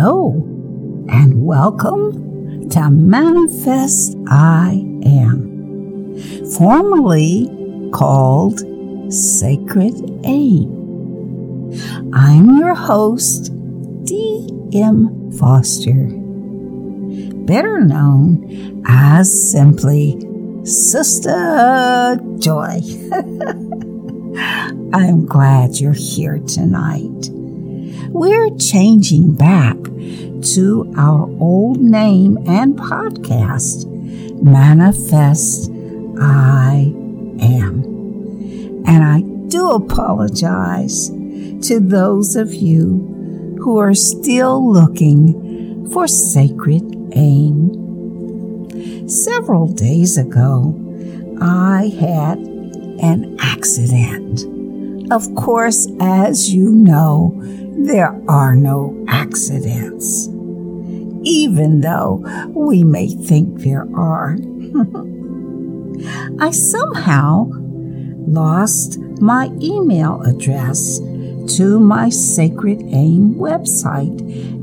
Hello, and welcome to Manifest I Am, formerly called Sacred Aim. I'm your host, D.M. Foster, better known as simply Sista' Joy. I'm glad you're here tonight. We're changing back to our old name and podcast, Manifest I Am. And I do apologize to those of you who are still looking for sacred aim. Several days ago, I had an accident. Of course, as you know, there are no accidents, even though we may think there are. I somehow lost my email address to my Sacred Aim website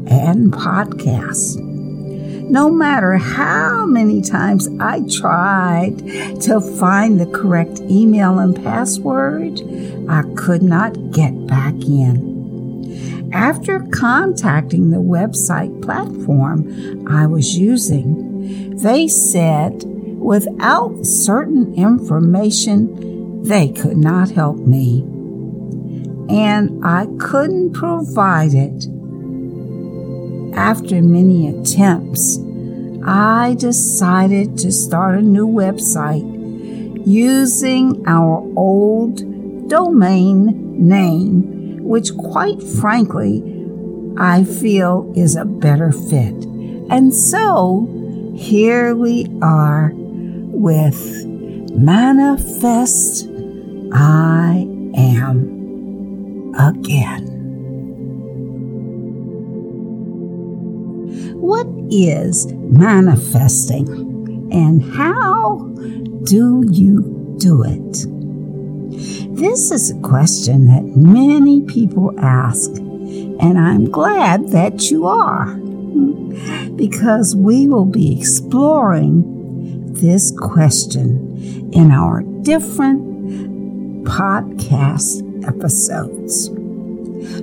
and podcast. No matter how many times I tried to find the correct email and password, I could not get back in. After contacting the website platform I was using, they said without certain information, they could not help me. And I couldn't provide it. After many attempts, I decided to start a new website using our old domain name which quite frankly, I feel is a better fit. And so here we are with Manifest I Am again. What is manifesting and how do you do it? This is a question that many people ask, and I'm glad that you are, because we will be exploring this question in our different podcast episodes.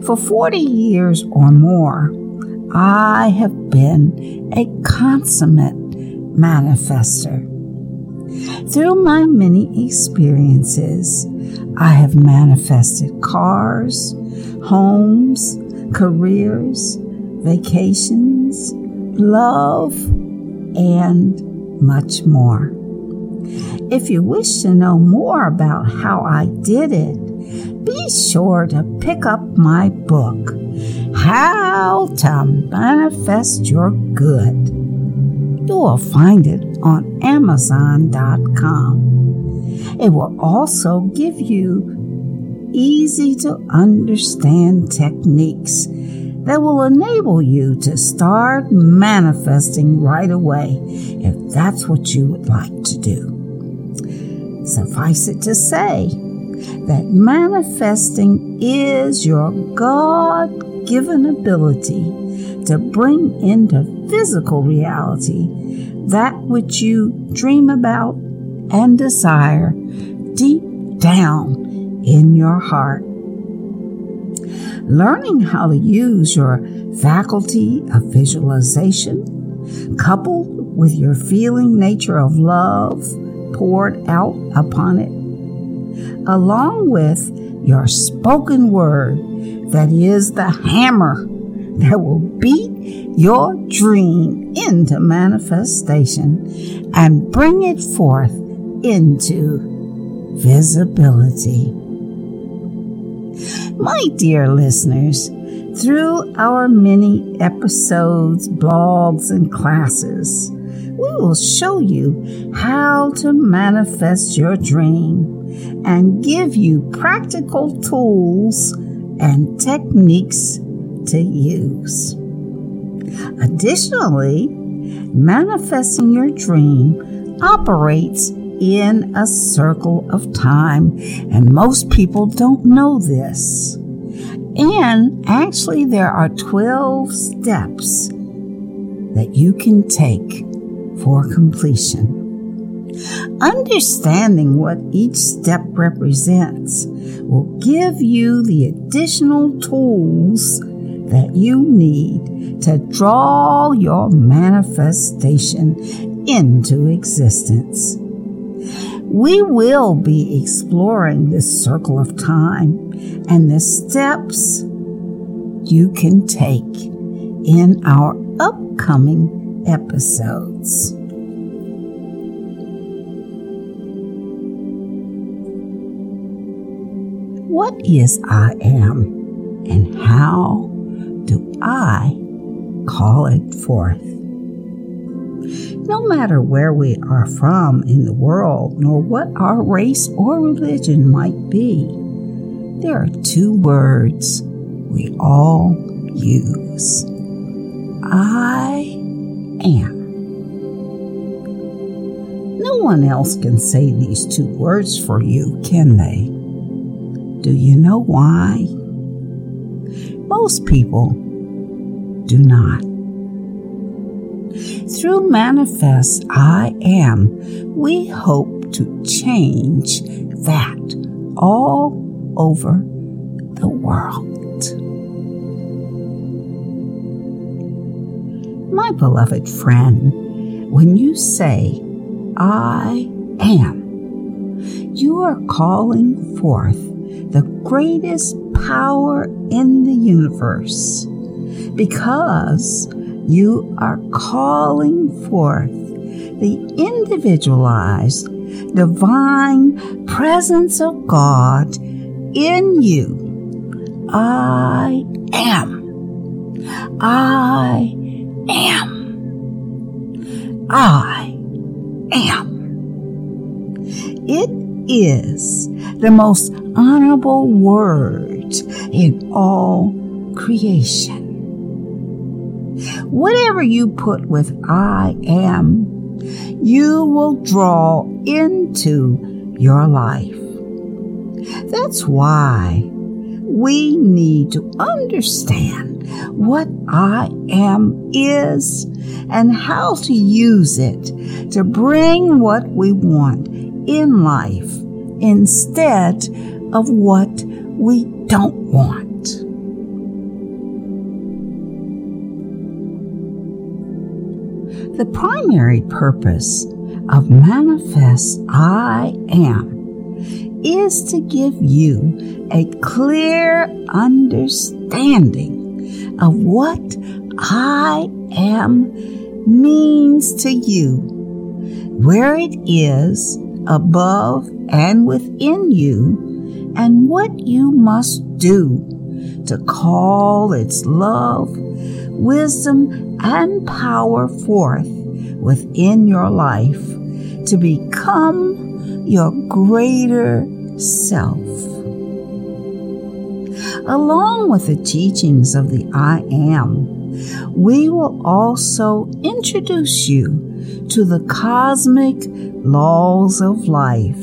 For 40 years or more, I have been a consummate manifester. Through my many experiences, I have manifested cars, homes, careers, vacations, love, and much more. If you wish to know more about how I did it, be sure to pick up my book, How to Manifest Your Good. You will find it on Amazon.com. It will also give you easy to understand techniques that will enable you to start manifesting right away if that's what you would like to do. Suffice it to say that manifesting is your God given ability to bring into physical reality that which you dream about and desire deep down in your heart. Learning how to use your faculty of visualization, coupled with your feeling nature of love poured out upon it, along with your spoken word that is the hammer that will beat your dream into manifestation and bring it forth into visibility. My dear listeners, through our many episodes, blogs, and classes, will show you how to manifest your dream and give you practical tools and techniques to use. Additionally, manifesting your dream operates in a circle of time, and most people don't know this. And actually, there are 12 steps that you can take for completion. Understanding what each step represents will give you the additional tools that you need to draw your manifestation into existence. We will be exploring this circle of time and the steps you can take in our upcoming episodes. What is I am and how do I call it forth? No matter where we are from in the world, nor what our race or religion might be, there are two words we all use I am. No one else can say these two words for you, can they? Do you know why? Most people do not. Through Manifest I Am, we hope to change that all over the world. My beloved friend, when you say, I am, you are calling forth the greatest power in the universe because you are calling forth the individualized divine presence of God in you. I am. I am. I am. It is the most honorable word in all creation. Whatever you put with I am, you will draw into your life. That's why we need to understand what I am is and how to use it to bring what we want in life instead of what we don't want. The primary purpose of Manifest I Am is to give you a clear understanding of what I am means to you, where it is above and within you, and what you must do to call its love, wisdom, and power forth within your life to become your greater self. Along with the teachings of the I Am, we will also introduce you to the cosmic laws of life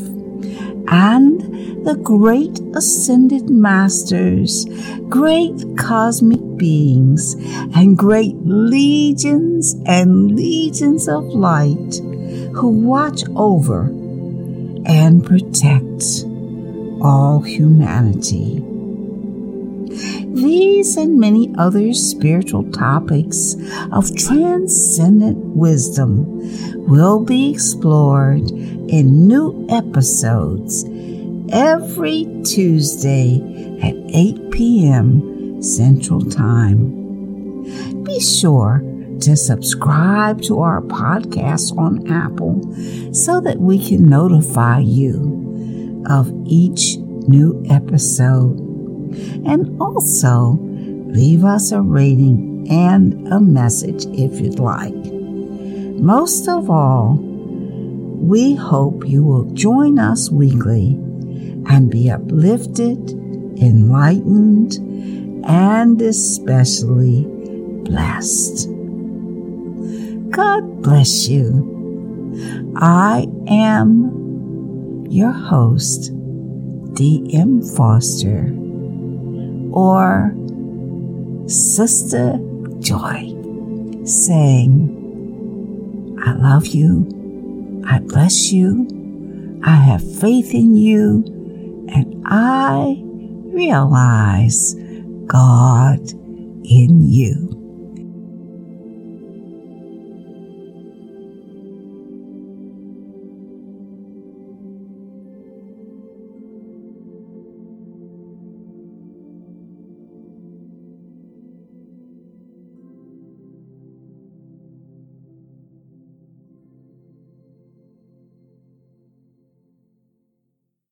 and the great ascended masters, great cosmic beings, and great legions and legions of light who watch over and protect all humanity. These and many other spiritual topics of transcendent wisdom will be explored in new episodes every Tuesday at 8 p.m. Central Time. Be sure to subscribe to our podcast on Apple so that we can notify you of each new episode. And also leave us a rating and a message if you'd like. Most of all, we hope you will join us weekly and be uplifted, enlightened, and especially blessed. God bless you. I am your host, D.M. Foster, or Sista' Joy saying, I love you, I bless you, I have faith in you, and I realize God in you.